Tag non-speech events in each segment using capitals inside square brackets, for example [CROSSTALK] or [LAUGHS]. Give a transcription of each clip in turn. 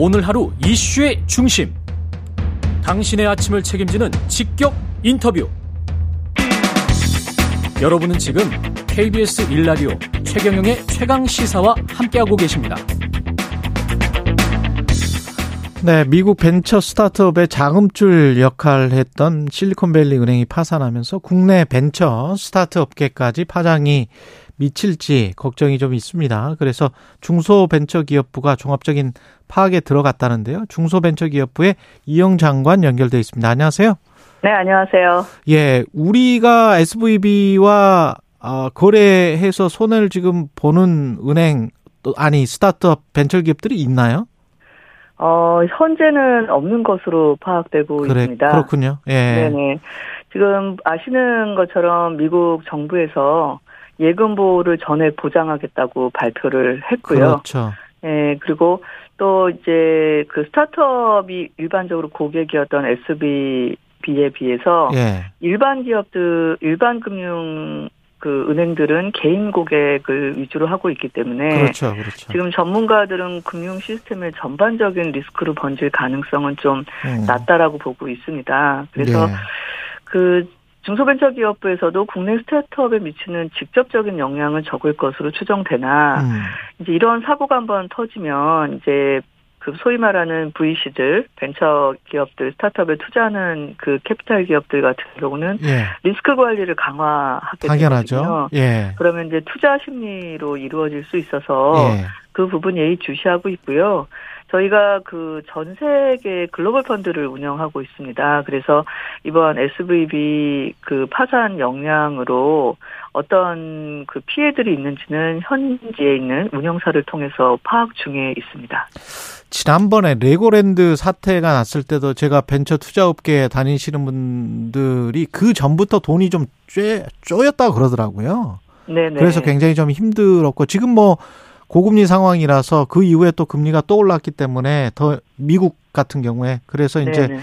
오늘 하루 이슈의 중심. 당신의 아침을 책임지는 직격 인터뷰. 여러분은 지금 KBS 일라디오 최경영의 최강 시사와 함께하고 계십니다. 네, 미국 벤처 스타트업의 자금줄 역할을 했던 실리콘밸리 은행이 파산하면서 국내 벤처 스타트업계까지 파장이 미칠지 걱정이 좀 있습니다. 그래서 중소벤처기업부가 종합적인 파악에 들어갔다는데요. 중소벤처기업부의 이영 장관 연결돼 있습니다. 안녕하세요. 네, 안녕하세요. 예, 우리가 SVB와 어, 거래해서 손해를 지금 보는 은행 아니 스타트업 벤처기업들이 있나요? 어, 현재는 없는 것으로 파악되고 그래, 있습니다. 그렇군요. 예. 네네. 지금 아시는 것처럼 미국 정부에서 예금 보호를 전액 보장하겠다고 발표를 했고요. 그렇죠. 예, 그리고 또 이제 그 스타트업이 일반적으로 고객이었던 SBB에 비해서 예. 일반 기업들 일반 금융 그 은행들은 개인 고객을 위주로 하고 있기 때문에 그렇죠, 그렇죠. 지금 전문가들은 금융 시스템의 전반적인 리스크로 번질 가능성은 좀 음. 낮다라고 보고 있습니다. 그래서 예. 그 중소벤처기업부에서도 국내 스타트업에 미치는 직접적인 영향은 적을 것으로 추정되나 음. 이제 이런 사고가 한번 터지면 이제 그 소위 말하는 VC들 벤처 기업들 스타트업에 투자하는 그 캐피탈 기업들 같은 경우는 예. 리스크 관리를 강화하게 당연하죠. 예. 그러면 이제 투자 심리로 이루어질 수 있어서 예. 그 부분 예의 주시하고 있고요. 저희가 그 전 세계 글로벌 펀드를 운영하고 있습니다. 그래서 이번 SVB 그 파산 영향으로 어떤 그 피해들이 있는지는 현지에 있는 운영사를 통해서 파악 중에 있습니다. 지난번에 레고랜드 사태가 났을 때도 제가 벤처 투자업계에 다니시는 분들이 그 전부터 돈이 좀 쪼, 쪼였다고 그러더라고요. 네네. 그래서 굉장히 좀 힘들었고 지금 뭐 고금리 상황이라서 그 이후에 또 금리가 또 올랐기 때문에 더 미국 같은 경우에 그래서 이제 네네.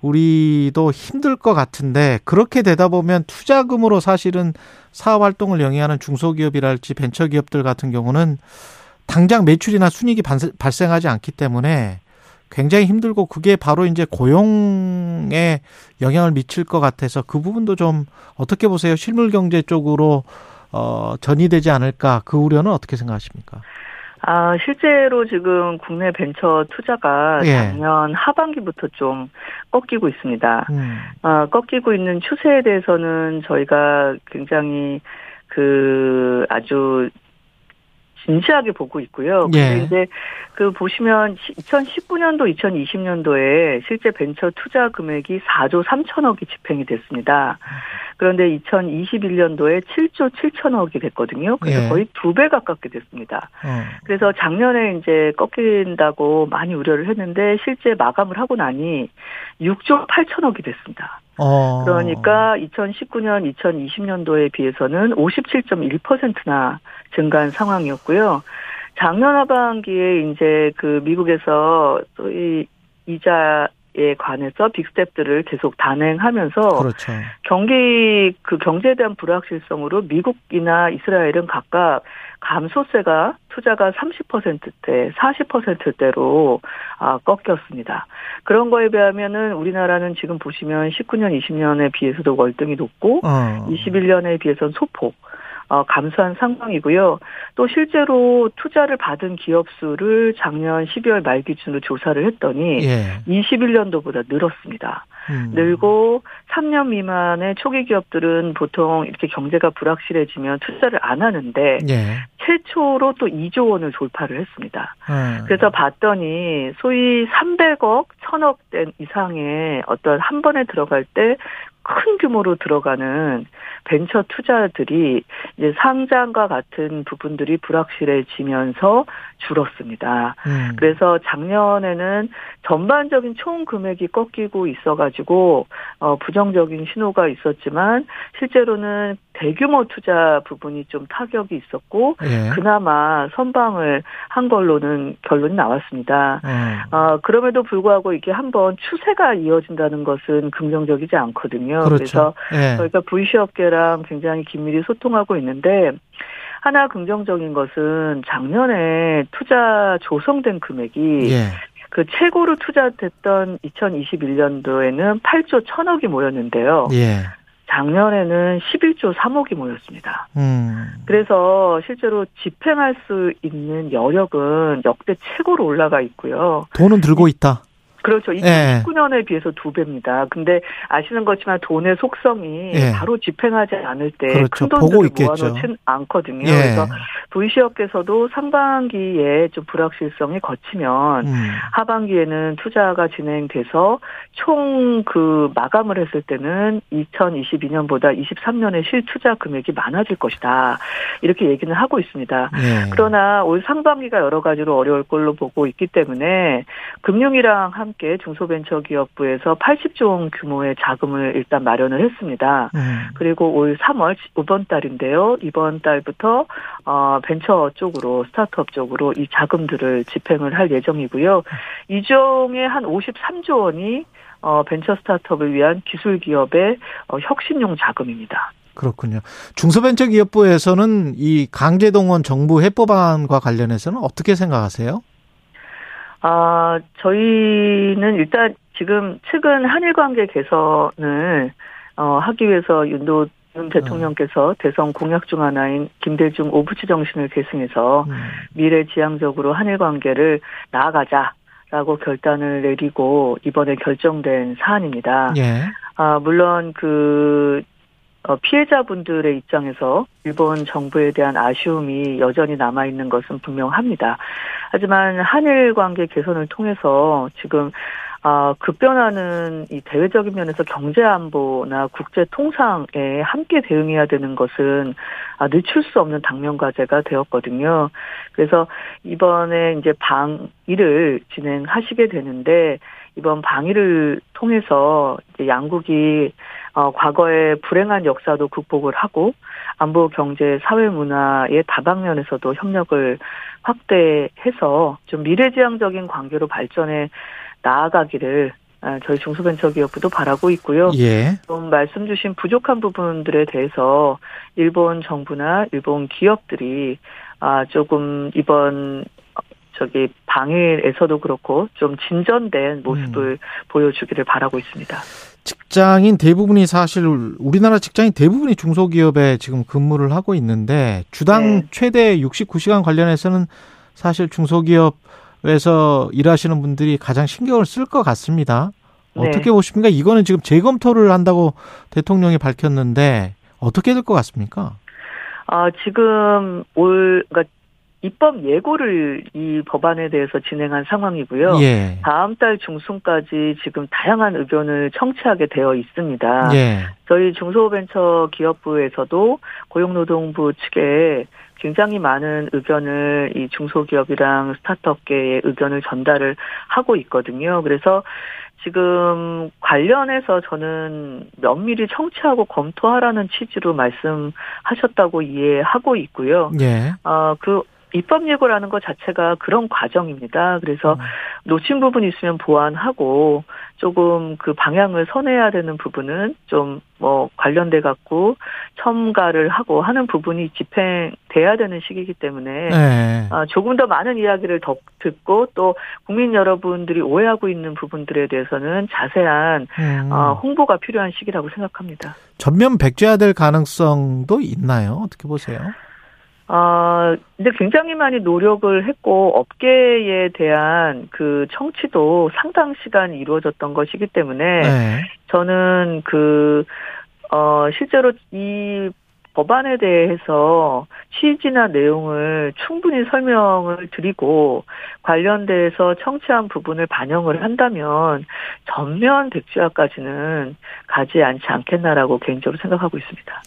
우리도 힘들 것 같은데 그렇게 되다 보면 투자금으로 사실은 사업 활동을 영위하는 중소기업이랄지 벤처 기업들 같은 경우는 당장 매출이나 순이익이 발생하지 않기 때문에 굉장히 힘들고 그게 바로 이제 고용에 영향을 미칠 것 같아서 그 부분도 좀 어떻게 보세요? 실물 경제 쪽으로 어 전이되지 않을까 그 우려는 어떻게 생각하십니까? 아, 실제로 지금 국내 벤처 투자가 예. 작년 하반기부터 좀 꺾이고 있습니다. 음. 아, 꺾이고 있는 추세에 대해서는 저희가 굉장히 그 아주 진지하게 보고 있고요. 예. 근데 이제 그 보시면 2019년도, 2020년도에 실제 벤처 투자 금액이 4조 3천억이 집행이 됐습니다. 그런데 2021년도에 7조 7천억이 됐거든요. 그래서 예. 거의 두 배 가깝게 됐습니다. 어. 그래서 작년에 이제 꺾인다고 많이 우려를 했는데 실제 마감을 하고 나니 6조 8천억이 됐습니다. 어. 그러니까 2019년, 2020년도에 비해서는 57.1%나 증가한 상황이었고요. 작년 하반기에 이제 그 미국에서 이 이자 에 관해서 빅스텝들을 계속 단행하면서 그렇죠. 경기 그 경제에 대한 불확실성으로 미국이나 이스라엘은 각각 감소세가 투자가 30%대, 40%대로 아, 꺾였습니다. 그런 거에 비하면은 우리나라는 지금 보시면 19년, 20년에 비해서도 월등히 높고 어. 21년에 비해서는 소폭 어, 감소한 상황이고요. 또 실제로 투자를 받은 기업 수를 작년 12월 말 기준으로 조사를 했더니 예. 21년도보다 늘었습니다. 음. 늘고 3년 미만의 초기 기업들은 보통 이렇게 경제가 불확실해지면 투자를 안 하는데 예. 최초로 또 2조 원을 돌파를 했습니다. 음. 그래서 봤더니 소위 300억, 1000억 된 이상의 어떤 한 번에 들어갈 때 큰 규모로 들어가는 벤처 투자들이 이제 상장과 같은 부분들이 불확실해지면서 줄었습니다. 음. 그래서 작년에는 전반적인 총 금액이 꺾이고 있어가지고 어 부정적인 신호가 있었지만 실제로는 대규모 투자 부분이 좀 타격이 있었고 예. 그나마 선방을 한 걸로는 결론이 나왔습니다. 음. 어 그럼에도 불구하고 이게 한번 추세가 이어진다는 것은 긍정적이지 않거든요. 그렇죠. 그래서 예. 저희가 VC 업계랑 굉장히 긴밀히 소통하고 있는데 하나 긍정적인 것은 작년에 투자 조성된 금액이 예. 그 최고로 투자됐던 2021년도에는 8조 1천억이 모였는데요. 예. 작년에는 11조 3억이 모였습니다. 음. 그래서 실제로 집행할 수 있는 여력은 역대 최고로 올라가 있고요. 돈은 들고 있다. 그렇죠. 2019년에 예. 비해서 두 배입니다. 근데 아시는 것지만 돈의 속성이 예. 바로 집행하지 않을 때큰 그렇죠. 돈들을 모아놓진 않거든요. 예. 그래서 VC업계에서도 상반기에 좀 불확실성이 거치면 음. 하반기에는 투자가 진행돼서 총 그 마감을 했을 때는 2022년보다 23년에 실투자 금액이 많아질 것이다. 이렇게 얘기는 하고 있습니다. 예. 그러나 올 상반기가 여러 가지로 어려울 걸로 보고 있기 때문에 금융이랑 함께 중소벤처기업부에서 80조 원 규모의 자금을 일단 마련을 했습니다. 음. 그리고 올 3월 이번 달인데요. 이번 달부터 어 벤처 쪽으로 스타트업 쪽으로 이 자금들을 집행을 할 예정이고요. 이 중에 한 53조 원이 어 벤처 스타트업을 위한 기술 기업의 어, 혁신용 자금입니다. 그렇군요. 중소벤처기업부에서는 이 강제동원 정부 해법안과 관련해서는 어떻게 생각하세요? 아, 저희는 일단 지금 최근 한일 관계 개선을 어, 하기 위해서 윤도 윤 대통령께서 음. 대선 공약 중 하나인 김대중 오부치 정신을 계승해서 음. 미래지향적으로 한일 관계를 나아가자 라고 결단을 내리고 이번에 결정된 사안입니다. 예. 아, 물론 그 어, 피해자분들의 입장에서 일본 정부에 대한 아쉬움이 여전히 남아 있는 것은 분명합니다. 하지만 한일 관계 개선을 통해서 지금 아, 급변하는 이 대외적인 면에서 경제 안보나 국제 통상에 함께 대응해야 되는 것은 아, 늦출 수 없는 당면 과제가 되었거든요. 그래서 이번에 이제 방일을 진행하시게 되는데 이번 방위를 통해서 이제 양국이 어, 과거의 불행한 역사도 극복을 하고 안보 경제 사회 문화의 다방면에서도 협력을 확대해서 좀 미래지향적인 관계로 발전해 나아가기를 아, 저희 중소벤처기업부도 바라고 있고요. 예. 좀 말씀 주신 부족한 부분들에 대해서 일본 정부나 일본 기업들이 아 조금 이번 저기 방일에서도 그렇고 좀 진전된 모습을 음. 보여주기를 바라고 있습니다. 직장인 대부분이 사실 우리나라 직장인 대부분이 중소기업에 지금 근무를 하고 있는데 주당 네. 최대 69시간 관련해서는 사실 중소기업 에서 일하시는 분들이 가장 신경을 쓸 것 같습니다. 네. 어떻게 보십니까? 이거는 지금 재검토를 한다고 대통령이 밝혔는데 어떻게 될 것 같습니까? 아, 지금 올, 그러니까 입법 예고를 이 법안에 대해서 진행한 상황이고요. 예. 다음 달 중순까지 지금 다양한 의견을 청취하게 되어 있습니다. 예. 저희 중소벤처기업부에서도 고용노동부 측에 굉장히 많은 의견을 이 중소기업이랑 스타트업계의 의견을 전달을 하고 있거든요. 그래서 지금 관련해서 저는 면밀히 청취하고 검토하라는 취지로 말씀하셨다고 이해하고 있고요. 예. 어, 그 입법 예고라는 것 자체가 그런 과정입니다. 그래서 음. 놓친 부분이 있으면 보완하고 조금 그 방향을 선해야 되는 부분은 좀 뭐 관련돼 갖고 첨가를 하고 하는 부분이 집행돼야 되는 시기이기 때문에 네. 아, 조금 더 많은 이야기를 더 듣고 또 국민 여러분들이 오해하고 있는 부분들에 대해서는 자세한 음. 어, 홍보가 필요한 시기라고 생각합니다. 전면 백제화될 가능성도 있나요? 어떻게 보세요? 아, 근데 굉장히 많이 노력을 했고, 업계에 대한 그 청취도 상당 시간 이루어졌던 것이기 때문에, 네. 저는 그, 어, 실제로 이 법안에 대해서 취지나 내용을 충분히 설명을 드리고 관련돼서 청취한 부분을 반영을 한다면 전면 백지화까지는 가지 않지 않겠나라고 개인적으로 생각하고 있습니다.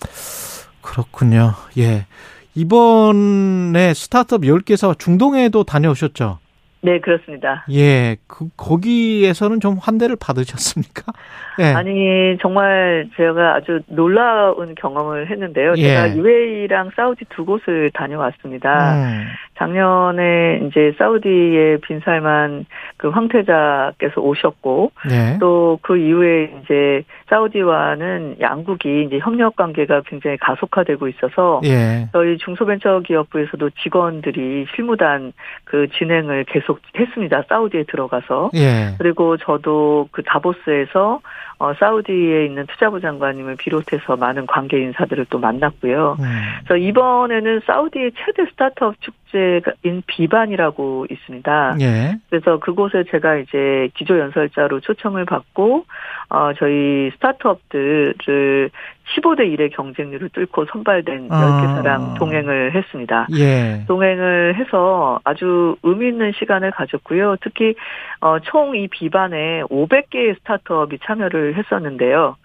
그렇군요. 예. 이번에 스타트업 10개사 중동에도 다녀오셨죠? 네, 그렇습니다. 예, 그, 거기에서는 좀 환대를 받으셨습니까? [LAUGHS] 예. 아니, 정말 제가 아주 놀라운 경험을 했는데요. 예. 제가 UAE랑 사우디 두 곳을 다녀왔습니다. 음. 작년에 이제 사우디의 빈살만 그 황태자께서 오셨고 네. 또그 이후에 이제 사우디와는 양국이 이제 협력 관계가 굉장히 가속화되고 있어서 예. 저희 중소벤처기업부에서도 직원들이 실무단 그 진행을 계속 했습니다. 사우디에 들어가서 예. 그리고 저도 그 다보스에서 어, 사우디에 있는 투자부 장관님을 비롯해서 많은 관계 인사들을 또 만났고요. 음. 그래서 이번에는 사우디의 최대 스타트업 축제인 비반이라고 있습니다. 예. 그래서 그곳에 제가 이제 기조 연설자로 초청을 받고 어, 저희 스타트업들을 15대 1의 경쟁률을 뚫고 선발된 아. 10개 사람 동행을 했습니다. 예. 동행을 해서 아주 의미 있는 시간을 가졌고요. 특히 어, 총 이 비반에 500개의 스타트업이 참여를 했었는데요.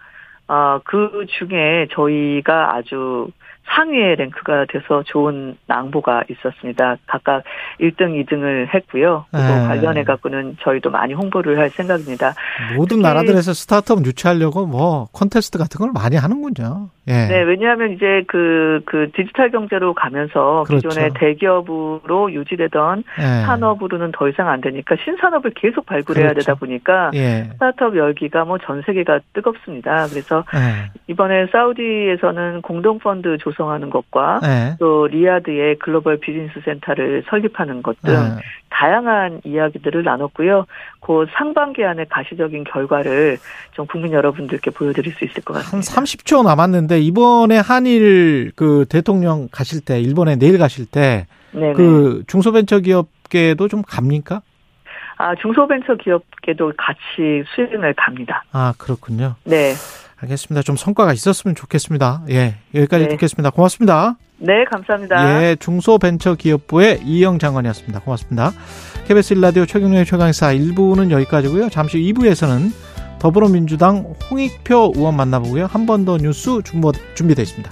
어, 그 중에 저희가 아주 상위의 랭크가 돼서 좋은 낭보가 있었습니다. 각각 1등, 2등을 했고요. 그리고 네. 관련해 갖고는 저희도 많이 홍보를 할 생각입니다. 모든 나라들에서 스타트업 유치하려고 뭐 콘테스트 같은 걸 많이 하는군요. 예. 네, 왜냐하면 이제 그, 그 디지털 경제로 가면서 그렇죠. 기존의 대기업으로 유지되던 예. 산업으로는 더 이상 안 되니까 신산업을 계속 발굴해야 그렇죠. 되다 보니까 예. 스타트업 열기가 뭐 전 세계가 뜨겁습니다. 그래서 예. 이번에 사우디에서는 공동펀드 조성하는 것과 예. 또 리야드의 글로벌 비즈니스 센터를 설립하는 것등 예. 다양한 이야기들을 나눴고요. 그 상반기 안에 가시적인 결과를 좀 국민 여러분들께 보여드릴 수 있을 것 같습니다. 한 30초 남았는데 이번에 한일 그 대통령 가실 때 일본에 내일 가실 때 그 중소벤처기업계도 좀 갑니까? 아 중소벤처기업계도 같이 수행을 갑니다. 아 그렇군요. 네. 알겠습니다. 좀 성과가 있었으면 좋겠습니다. 예, 여기까지 네. 듣겠습니다. 고맙습니다. 네, 감사합니다. 예, 중소벤처기업부의 이영 장관이었습니다. 고맙습니다. KBS 일라디오 최경영의 최강사 1부는 여기까지고요. 잠시 후 2부에서는 더불어민주당 홍익표 의원 만나보고요. 한 번 더 뉴스 준비되어 있습니다.